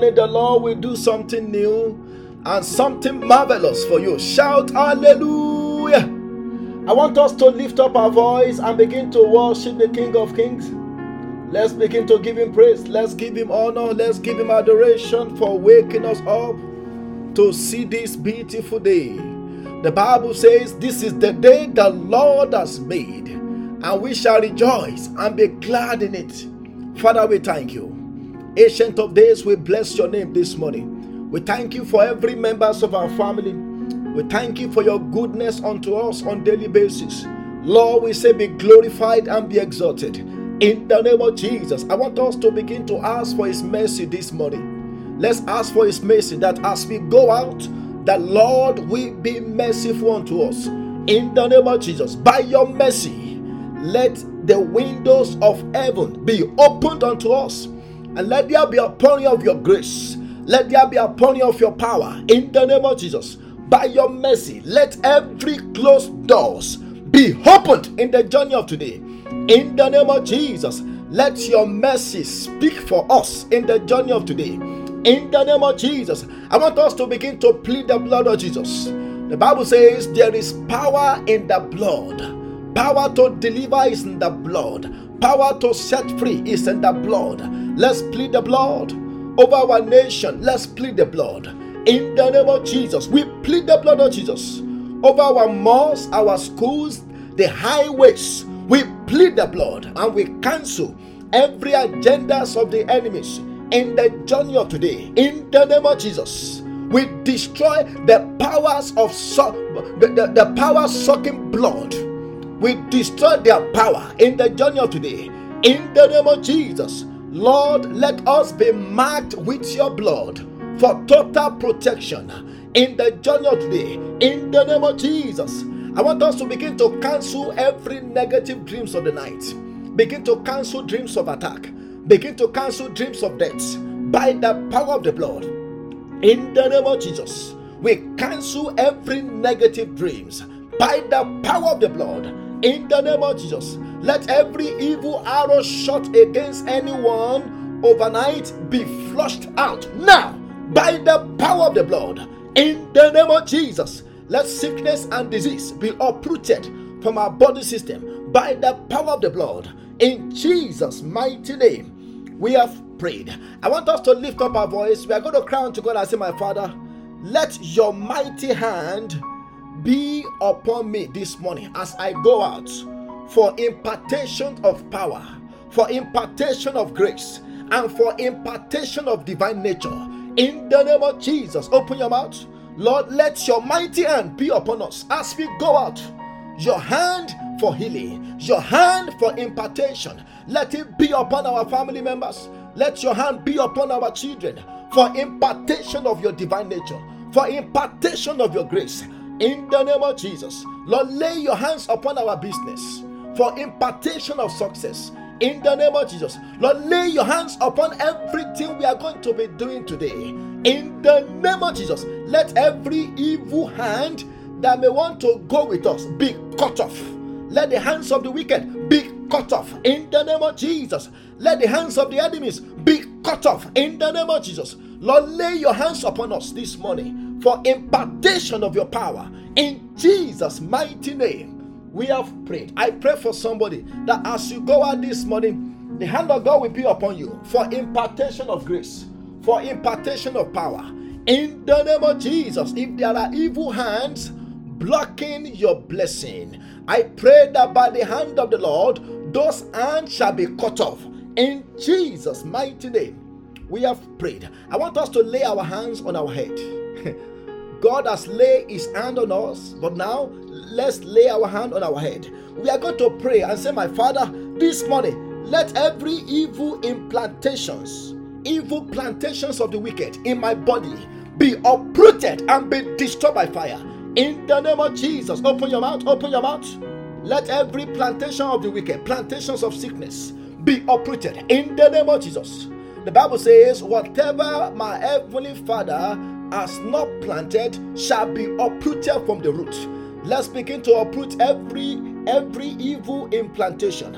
morning the Lord will do something new and something marvelous for you, shout hallelujah. I want us to lift up our voice and begin to worship the King of Kings. Let's begin to give him praise. Let's give him honor. Let's give him adoration for waking us up to see this beautiful day. The Bible says, This is the day the Lord has made, and we shall rejoice and be glad in it. Father, we thank you. Ancient of days, we bless your name this morning. We thank you for every members of our family. We thank you for your goodness unto us on daily basis. Lord, we say be glorified and be exalted. In the name of Jesus, I want us to begin to ask for his mercy this morning. Let's ask for his mercy that as we go out, the Lord will be merciful unto us. In the name of Jesus, by your mercy, let the windows of heaven be opened unto us and let there be upon you of your grace. Let there be upon you of your power in the name of Jesus. By your mercy, let every closed doors be opened in the journey of today. In the name of Jesus, let your mercy speak for us in the journey of today. In the name of Jesus, I want us to begin to plead the blood of Jesus. The Bible says there is power in the blood. Power to deliver is in the blood. Power to set free is in the blood. Let's plead the blood over our nation. Let's plead the blood. In the name of Jesus, we plead the blood of Jesus over our malls, our schools, the highways. We plead the blood and we cancel every agendas of the enemies in the journey of today. In the name of Jesus, we destroy the powers of the, the, the power sucking blood we destroy their power in the journey of today. In the name of Jesus, Lord, let us be marked with your blood for total protection in the journey of today. In the name of Jesus, I want us to begin to cancel every negative dreams of the night. Begin to cancel dreams of attack. Begin to cancel dreams of death by the power of the blood. In the name of Jesus, we cancel every negative dreams by the power of the blood. In the name of Jesus, let every evil arrow shot against anyone overnight be flushed out now by the power of the blood. In the name of Jesus, let sickness and disease be uprooted from our body system by the power of the blood. In Jesus' mighty name, we have prayed. I want us to lift up our voice. We are going to cry unto God and say, My Father, let your mighty hand be upon me this morning as I go out for impartation of power, for impartation of grace, and for impartation of divine nature. In the name of Jesus, open your mouth. Lord, let your mighty hand be upon us as we go out. Your hand for healing, your hand for impartation. Let it be upon our family members. Let your hand be upon our children for impartation of your divine nature, for impartation of your grace in the name of Jesus. Lord, lay your hands upon our business for impartation of success. In the name of Jesus, Lord, lay your hands upon everything we are going to be doing today. In the name of Jesus, let every evil hand that may want to go with us be cut off. Let the hands of the wicked be cut off. In the name of Jesus, let the hands of the enemies be cut off. In the name of Jesus, Lord, lay your hands upon us this morning for impartation of your power. In Jesus' mighty name, we have prayed. I pray for somebody that as you go out this morning, the hand of God will be upon you for impartation of grace, for impartation of power. In the name of Jesus, if there are evil hands blocking your blessing, I pray that by the hand of the Lord, those hands shall be cut off. In Jesus' mighty name, We have prayed. I want us to lay our hands on our head. God has laid his hand on us, but now let's lay our hand on our head. We are going to pray and say, My Father, this morning, let every evil implantations, evil plantations of the wicked in my body be uprooted and be destroyed by fire. In the name of Jesus, open your mouth, open your mouth. Let every plantation of the wicked, plantations of sickness, be uprooted in the name of Jesus. The Bible says, Whatever my heavenly Father has not planted shall be uprooted from the root. Let's begin to uproot every every evil implantation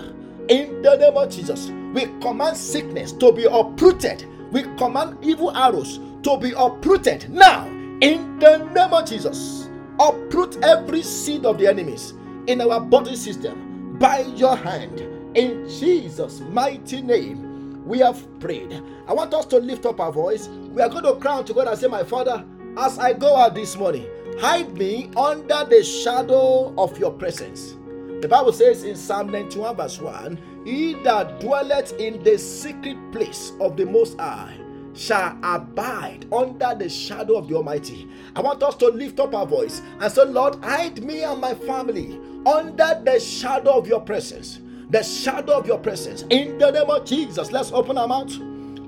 in the name of Jesus. We command sickness to be uprooted. We command evil arrows to be uprooted now in the name of Jesus. Uproot every seed of the enemies in our body system by your hand in Jesus' mighty name we have prayed. I want us to lift up our voice. We are going to cry to God and say, My Father, as I go out this morning, hide me under the shadow of your presence. The Bible says in Psalm 91, verse 1 He that dwelleth in the secret place of the Most High shall abide under the shadow of the Almighty. I want us to lift up our voice and say, Lord, hide me and my family under the shadow of your presence the shadow of your presence. In the name of Jesus, let's open our mouth.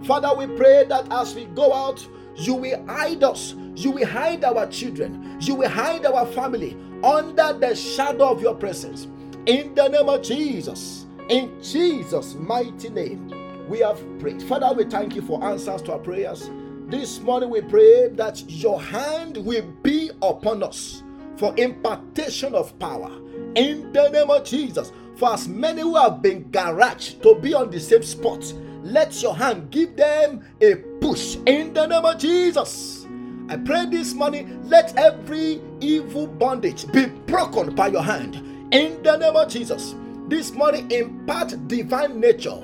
Father, we pray that as we go out, you will hide us, you will hide our children, you will hide our family under the shadow of your presence. In the name of Jesus, in Jesus' mighty name, we have prayed. Father, we thank you for answers to our prayers. This morning we pray that your hand will be upon us for impartation of power. In the name of Jesus, for as many who have been garaged to be on the same spot, let your hand give them a push in the name of Jesus. I pray this morning, let every evil bondage be broken by your hand in the name of Jesus. This morning, impart divine nature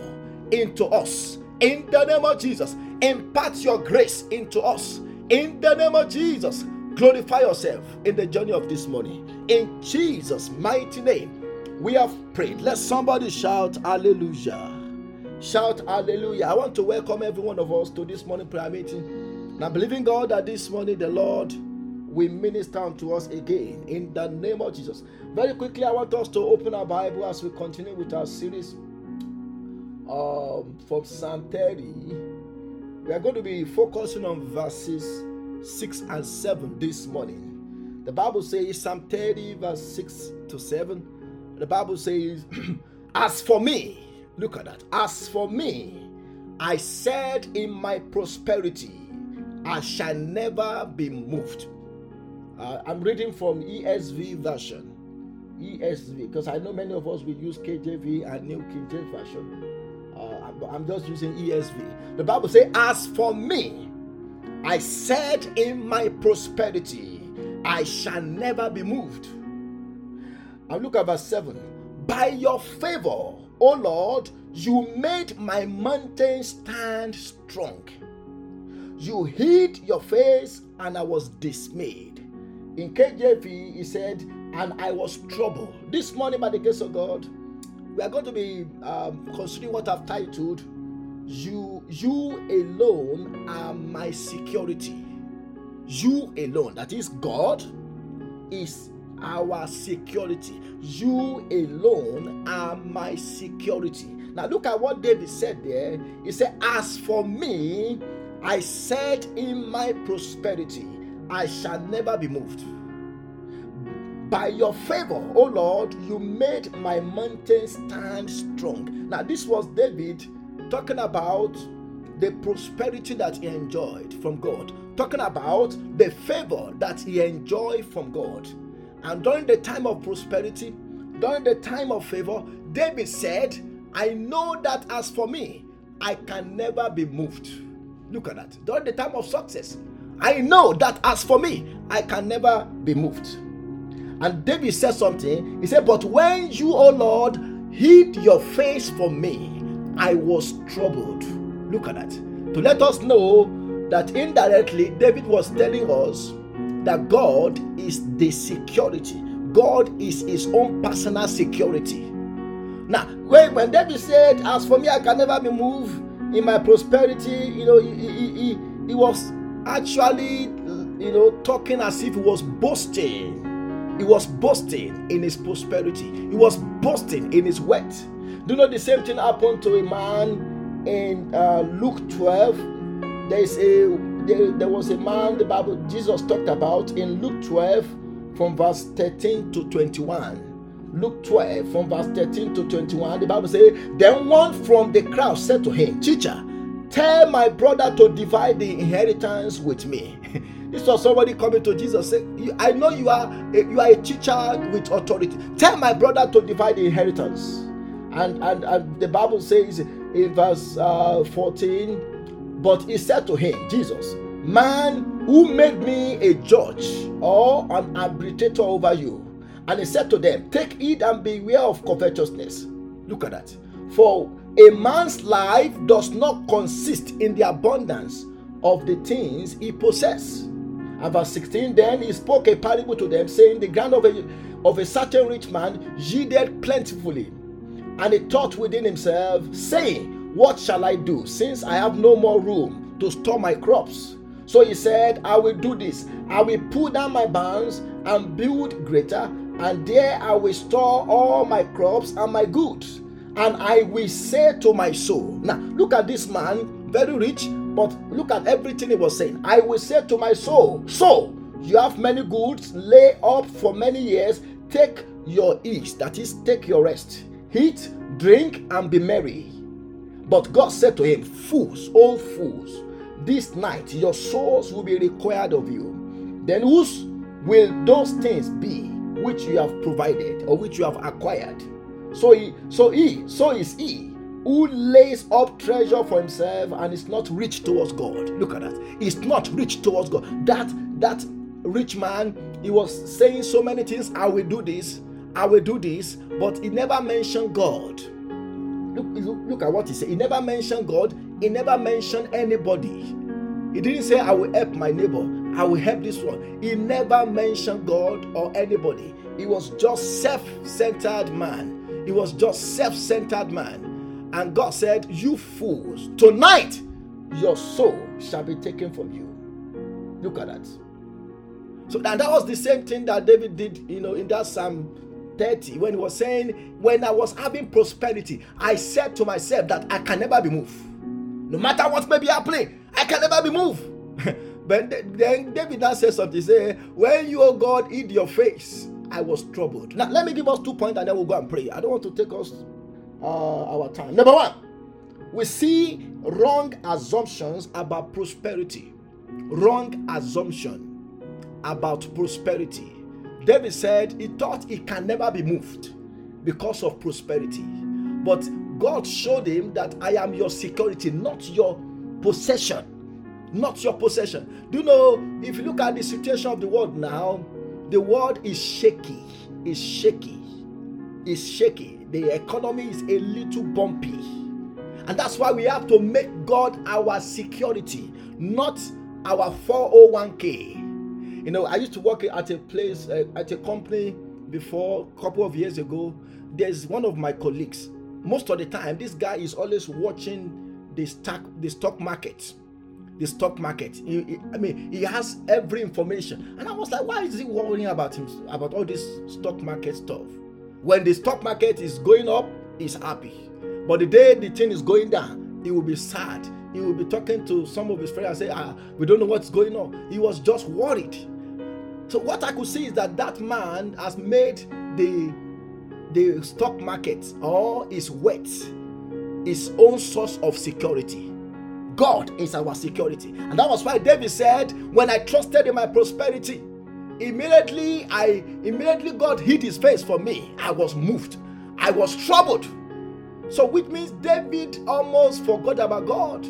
into us in the name of Jesus. Impart your grace into us in the name of Jesus. Glorify yourself in the journey of this morning in Jesus' mighty name we have prayed. Let somebody shout hallelujah. Shout hallelujah. I want to welcome every one of us to this morning prayer meeting. Now, believing God that this morning the Lord will minister unto us again in the name of Jesus. Very quickly, I want us to open our Bible as we continue with our series um, from Psalm 30. We are going to be focusing on verses 6 and 7 this morning. The Bible says, Psalm 30, verse 6 to 7. The Bible says, As for me, look at that. As for me, I said in my prosperity, I shall never be moved. Uh, I'm reading from ESV version. ESV, because I know many of us will use KJV and New King James version. Uh, I'm just using ESV. The Bible says, As for me, I said in my prosperity, I shall never be moved. And look at verse 7. By your favor, O Lord, you made my mountain stand strong. You hid your face, and I was dismayed. In KJV, he said, and I was troubled. This morning, by the grace of God, we are going to be um, considering what I've titled, "You, you alone are my security." You alone, that is God, is our security. You alone are my security. Now, look at what David said there. He said, As for me, I said in my prosperity, I shall never be moved. By your favor, O Lord, you made my mountain stand strong. Now, this was David talking about the prosperity that he enjoyed from God, talking about the favor that he enjoyed from God. And during the time of prosperity, during the time of favor, David said, I know that as for me, I can never be moved. Look at that. During the time of success, I know that as for me, I can never be moved. And David said something. He said, But when you, O Lord, hid your face from me, I was troubled. Look at that. To let us know that indirectly, David was telling us that God is the security. God is his own personal security. Now, when, when David said, As for me, I can never be moved, in my prosperity, you know, he, he, he, he was actually, you know, talking as if he was boasting. He was boasting in his prosperity. He was boasting in his wealth. Do know the same thing happened to a man in uh, Luke 12? There is a there, there was a man the Bible Jesus talked about in Luke 12 from verse 13 to 21. Luke 12 from verse 13 to 21, the Bible says, Then one from the crowd said to him, Teacher, tell my brother to divide the inheritance with me. this was somebody coming to Jesus say, I know you are a, you are a teacher with authority. Tell my brother to divide the inheritance. And, and, and the Bible says in verse uh, 14, but he said to him, Jesus, man who made me a judge or an arbitrator over you and he said to them, Take heed and beware of covetousness. Look at that. For a man's life does not consist in the abundance of the things he possesses. And verse 16, then he spoke a parable to them, saying, The ground of a, of a certain rich man yielded plentifully. And he thought within himself, saying, What shall I do, since I have no more room to store my crops? So he said, I will do this. I will pull down my barns and build greater, and there I will store all my crops and my goods. And I will say to my soul, Now, look at this man, very rich, but look at everything he was saying. I will say to my soul, So, you have many goods, lay up for many years, take your ease, that is, take your rest. Eat, drink, and be merry. But God said to him, Fools, old fools, this night your souls will be required of you. Then whose will those things be which you have provided or which you have acquired. So he, so he, so is he who lays up treasure for himself and is not rich towards God. Look at that. He's not rich towards God. That that rich man, he was saying so many things. I will do this, I will do this, but he never mentioned God. Look, look, at what he said. He never mentioned God. He never mentioned anybody. He didn't say, I will help my neighbor. I will help this one. He never mentioned God or anybody. He was just self-centered man. He was just self-centered man. And God said, You fools, tonight your soul shall be taken from you. Look at that. So and that was the same thing that David did, you know, in that Psalm 30 when he was saying, When I was having prosperity, I said to myself that I can never be moved. No matter what may be happening, I can never be moved. But then David now says something. Say, when you, God, hid your face, I was troubled. Now, let me give us two points and then we'll go and pray. I don't want to take us uh, our time. Number one, we see wrong assumptions about prosperity. Wrong assumption about prosperity. David said he thought he can never be moved because of prosperity. But God showed him that I am your security, not your possession not your possession. Do you know if you look at the situation of the world now, the world is shaky, is shaky, is shaky. The economy is a little bumpy. And that's why we have to make God our security, not our 401k. You know, I used to work at a place, uh, at a company before, a couple of years ago. There's one of my colleagues. Most of the time, this guy is always watching the stock, the stock market the stock market. He, he, I mean, he has every information. And I was like, why is he worrying about him about all this stock market stuff? When the stock market is going up, he's happy. But the day the thing is going down, he will be sad. He will be talking to some of his friends and say, ah, we don't know what's going on. He was just worried. So what I could see is that that man has made the the stock market or his wealth his own source of security God is our security. And that was why David said, When I trusted in my prosperity, immediately I immediately God hid his face for me. I was moved. I was troubled. So which means David almost forgot about God.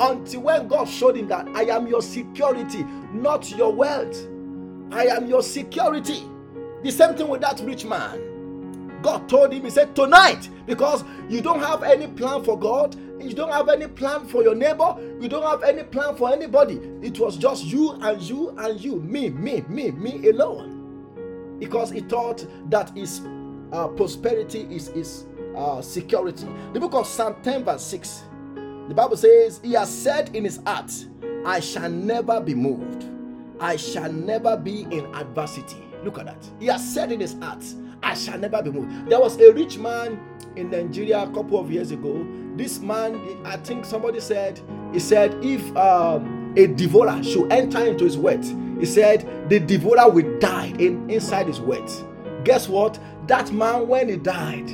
Until when God showed him that I am your security, not your wealth. I am your security. The same thing with that rich man. God told him, He said, Tonight, because you don't have any plan for God, you don't have any plan for your neighbor. You don't have any plan for anybody. It was just you and you and you, me, me, me, me alone. Because he thought that his uh, prosperity is his uh, security. The book of Psalm 10, verse 6. The Bible says, He has said in his heart, I shall never be moved. I shall never be in adversity. Look at that. He has said in his heart, I shall never be moved. There was a rich man in Nigeria a couple of years ago. This man, I think somebody said, he said, if um, a devourer should enter into his wet, he said, the devourer will die in, inside his wet. Guess what? That man, when he died,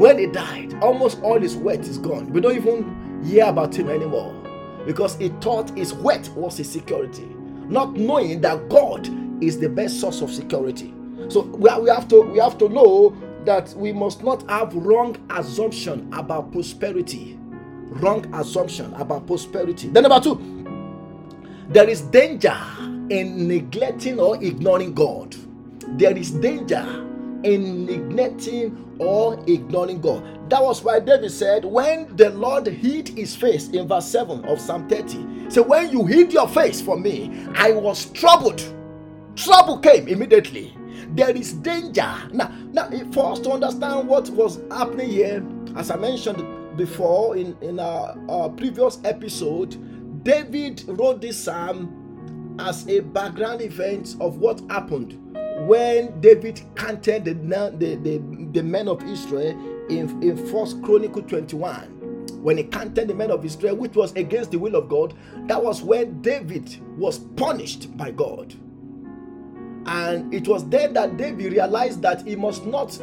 when he died, almost all his wet is gone. We don't even hear about him anymore because he thought his wet was his security, not knowing that God is the best source of security. So we have to we have to know that we must not have wrong assumption about prosperity. Wrong assumption about prosperity. Then number two, there is danger in neglecting or ignoring God. There is danger in neglecting or ignoring God. That was why David said, When the Lord hid his face in verse 7 of Psalm 30, so when you hid your face from me, I was troubled. Trouble came immediately. There is danger. Now, now for us to understand what was happening here, as I mentioned before in, in our, our previous episode, David wrote this psalm as a background event of what happened when David counted the, the, the, the men of Israel in, in First Chronicle 21 when he counted the men of Israel, which was against the will of God, that was when David was punished by God. And it was then that David realized that he must not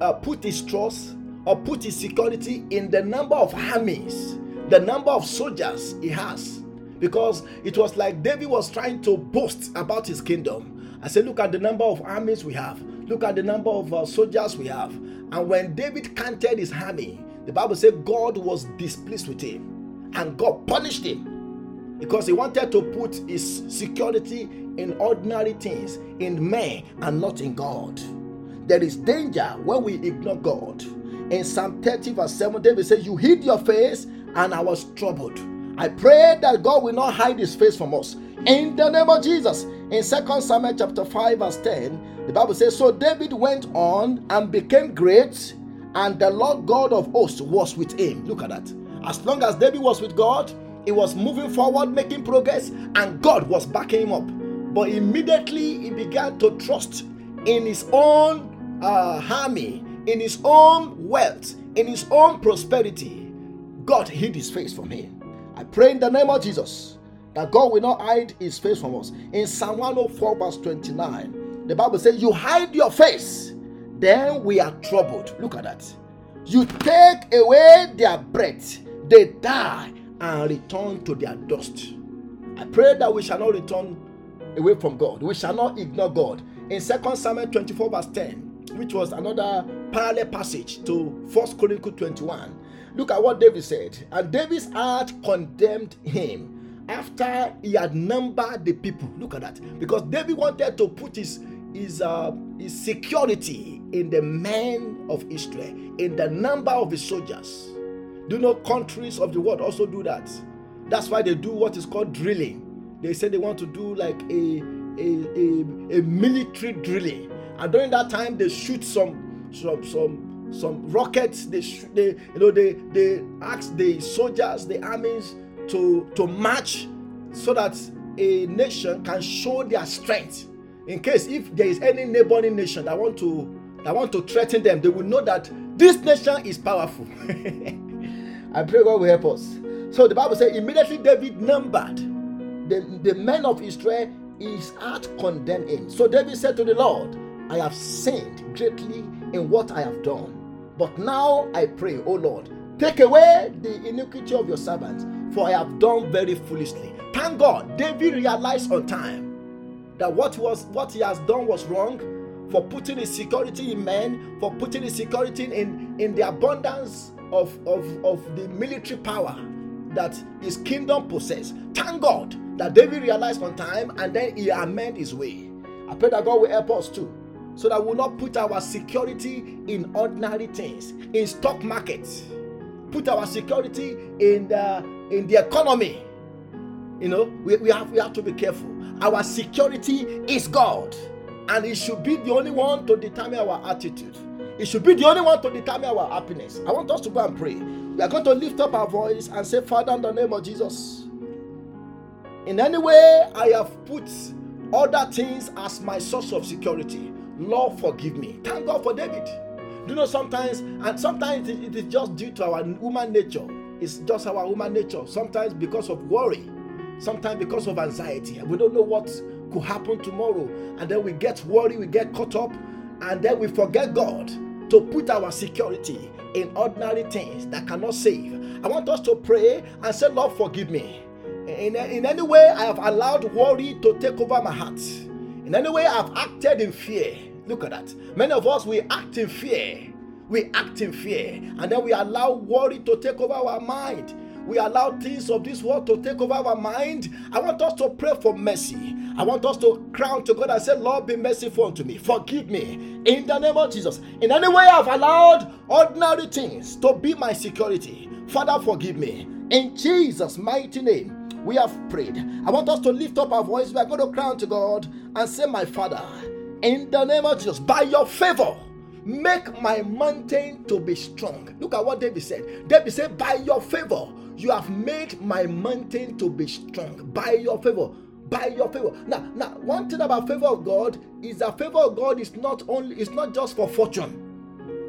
uh, put his trust or put his security in the number of armies, the number of soldiers he has. Because it was like David was trying to boast about his kingdom I said, Look at the number of armies we have. Look at the number of uh, soldiers we have. And when David counted his army, the Bible said God was displeased with him and God punished him because he wanted to put his security in ordinary things, in men, and not in God. There is danger when we ignore God. In Psalm 30, verse 7, David says, You hid your face, and I was troubled. I pray that God will not hide his face from us. In the name of Jesus. In 2 Samuel chapter 5, verse 10, the Bible says, So David went on and became great, and the Lord God of hosts was with him. Look at that. As long as David was with God, he was moving forward, making progress, and God was backing him up. But immediately he began to trust in his own uh, army, in his own wealth, in his own prosperity. God hid his face from him. Pray in the name of Jesus that God will not hide his face from us. In Psalm 104, verse 29, the Bible says, You hide your face, then we are troubled. Look at that. You take away their breath, they die and return to their dust. I pray that we shall not return away from God. We shall not ignore God. In 2 Samuel 24, verse 10, which was another parallel passage to 1 Chronicles 21, look at what David said. And David's heart condemned him after he had numbered the people. Look at that. Because David wanted to put his his, uh, his security in the men of Israel, in the number of his soldiers. Do you know countries of the world also do that? That's why they do what is called drilling. They say they want to do like a a, a, a military drilling, and during that time they shoot some some some some rockets. They they you know they they ask the soldiers, the armies to, to march so that a nation can show their strength. In case if there is any neighboring nation that want to that want to threaten them, they will know that this nation is powerful. I pray God will help us. So the Bible says immediately David numbered the, the men of Israel, his heart condemned him. So David said to the Lord, I have sinned greatly in what I have done. But now I pray, O Lord, take away the iniquity of your servants for I have done very foolishly. Thank God, David realized on time that what was what he has done was wrong for putting his security in men, for putting his security in, in the abundance of, of, of the military power that his kingdom possessed. Thank God that David realized on time and then he amended his way. I pray that God will help us too. So that we will not put our security in ordinary things, in stock markets. Put our security in the in the economy. You know, we, we have we have to be careful. Our security is God, and it should be the only one to determine our attitude. It should be the only one to determine our happiness. I want us to go and pray. We are going to lift up our voice and say, Father, in the name of Jesus, in any way I have put other things as my source of security, Lord, forgive me. Thank God for David. Do you know sometimes, and sometimes it is just due to our human nature. It's just our human nature. Sometimes because of worry, sometimes because of anxiety. We don't know what could happen tomorrow. And then we get worried, we get caught up, and then we forget God to put our security in ordinary things that cannot save. I want us to pray and say, Lord, forgive me. In, in any way I have allowed worry to take over my heart. In any way I've acted in fear. Look at that. Many of us, we act in fear. We act in fear. And then we allow worry to take over our mind. We allow things of this world to take over our mind. I want us to pray for mercy. I want us to crown to God and say, Lord, be merciful unto me. Forgive me. In the name of Jesus. In any way I've allowed ordinary things to be my security. Father, forgive me. In Jesus' mighty name we have prayed. I want us to lift up our voice. We are going to crown to God and say, My Father, in the name of Jesus, by your favor, make my mountain to be strong. Look at what David said. David said, By your favor, you have made my mountain to be strong. By your favor. By your favor. Now, now, one thing about favor of God is that favor of God is not only, it's not just for fortune.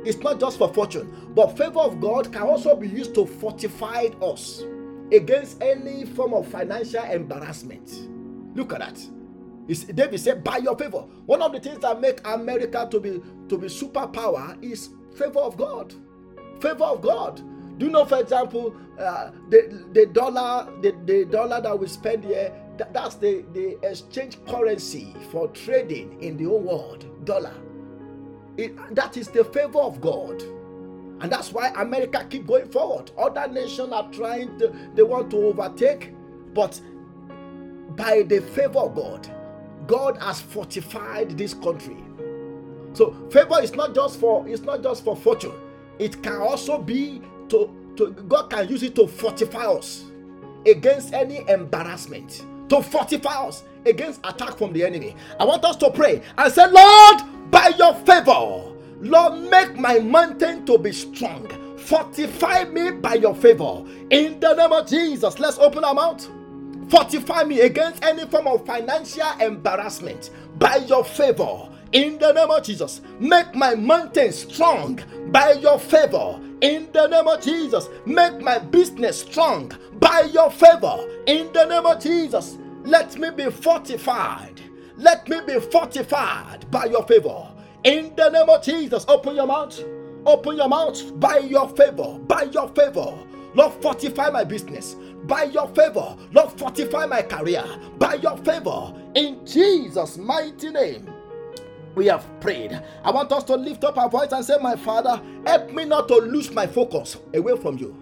It's not just for fortune, but favor of God can also be used to fortify us against any form of financial embarrassment. Look at that. It's, David said, by your favor. One of the things that make America to be to be superpower is favor of God. Favor of God. Do you know, for example, uh, the, the dollar, the, the dollar that we spend here, that, that's the, the exchange currency for trading in the whole world. Dollar. It, that is the favor of God. And that's why America keep going forward. Other nations are trying to, they want to overtake, but by the favor of God, God has fortified this country. So favor is not just for it's not just for fortune. It can also be to, to God can use it to fortify us against any embarrassment, to fortify us against attack from the enemy. I want us to pray and say, Lord, by your favor, Lord, make my mountain to be strong. Fortify me by your favor. In the name of Jesus, let's open our mouth. Fortify me against any form of financial embarrassment by your favor. In the name of Jesus, make my mountain strong by your favor. In the name of Jesus, make my business strong by your favor. In the name of Jesus, let me be fortified. Let me be fortified by your favor. In the name of Jesus, open your mouth. Open your mouth by your favor. By your favor. Lord, fortify my business. By your favor. Lord, fortify my career. By your favor. In Jesus' mighty name we have prayed. I want us to lift up our voice and say, My Father, help me not to lose my focus away from you.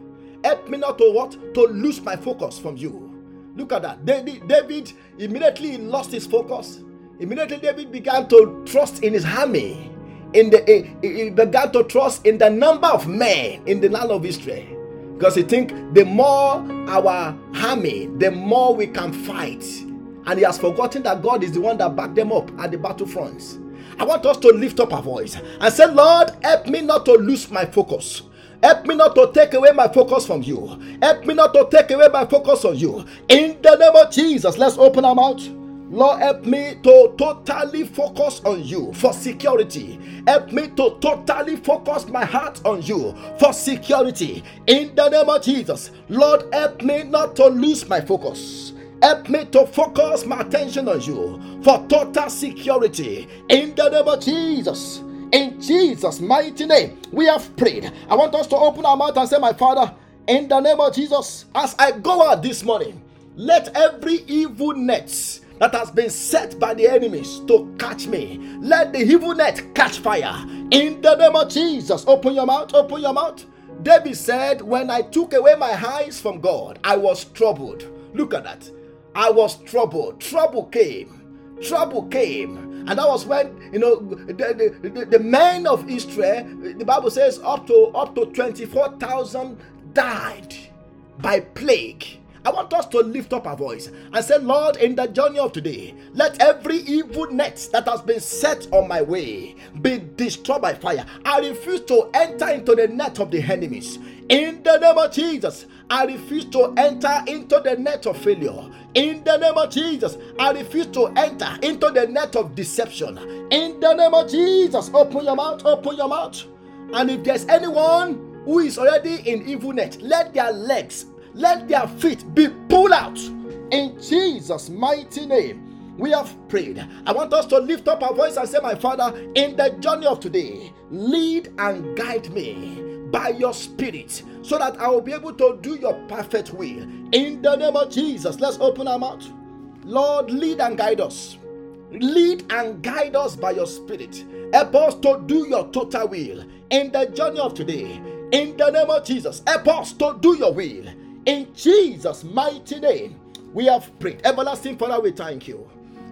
Help me not to what? To lose my focus from you. Look at that. David, David immediately lost his focus. Immediately, David began to trust in his army. In the, he began to trust in the number of men in the land of Israel. Because he think the more our army, the more we can fight. And he has forgotten that God is the one that backed them up at the battlefronts. I want us to lift up our voice and say, Lord, help me not to lose my focus. Help me not to take away my focus from you. Help me not to take away my focus on you. In the name of Jesus, let's open our mouth. Lord, help me to totally focus on you for security. Help me to totally focus my heart on you for security. In the name of Jesus, Lord, help me not to lose my focus. Help me to focus my attention on you for total security. In the name of Jesus. In Jesus' mighty name, we have prayed. I want us to open our mouth and say, My Father, in the name of Jesus, as I go out this morning, let every evil net that has been set by the enemies to catch me. Let the evil net catch fire. In the name of Jesus, open your mouth, open your mouth. David said, When I took away my eyes from God, I was troubled. Look at that. I was troubled. Trouble came. Trouble came. And that was when, you know, the, the, the, the men of Israel, the Bible says up to up to 24,000 died by plague I want us to lift up our voice and say, Lord, in the journey of today, let every evil net that has been set on my way be destroyed by fire. I refuse to enter into the net of the enemies. In the name of Jesus, I refuse to enter into the net of failure. In the name of Jesus, I refuse to enter into the net of deception. In the name of Jesus, open your mouth, open your mouth. And if there's anyone who is already in evil net, let their legs, let their feet be pulled out. In Jesus' mighty name, we have prayed. I want us to lift up our voice and say, My Father, in the journey of today, lead and guide me by your spirit so that I will be able to do your perfect will. In the name of Jesus, let's open our mouth. Lord, lead and guide us. Lead and guide us by your spirit. Help us to do your total will in the journey of today. In the name of Jesus, help us to do your will. In Jesus' mighty name, we have prayed. Everlasting Father, we thank you.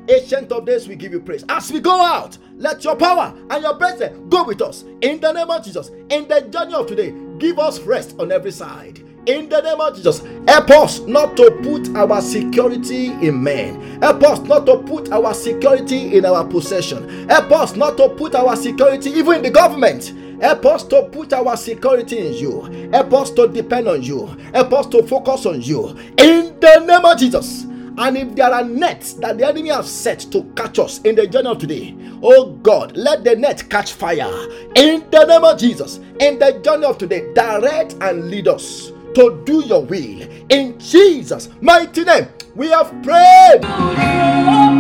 Ancient of days, we give you praise. As we go out, let your power and your presence go with us. In the name of Jesus, in the journey of today, give us rest on every side. In the name of Jesus, help us not to put our security in men. Help us not to put our security in our possession. Help us not to put our security even in the government. Help us to put our security in you. Help us to depend on you. Help us to focus on you. In the name of Jesus. And if there are nets that the enemy has set to catch us in the journey of today, oh God, let the net catch fire in the name of Jesus. In the journey of today, direct and lead us to do your will in Jesus' mighty name. We have prayed. Draw,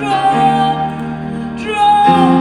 draw, draw.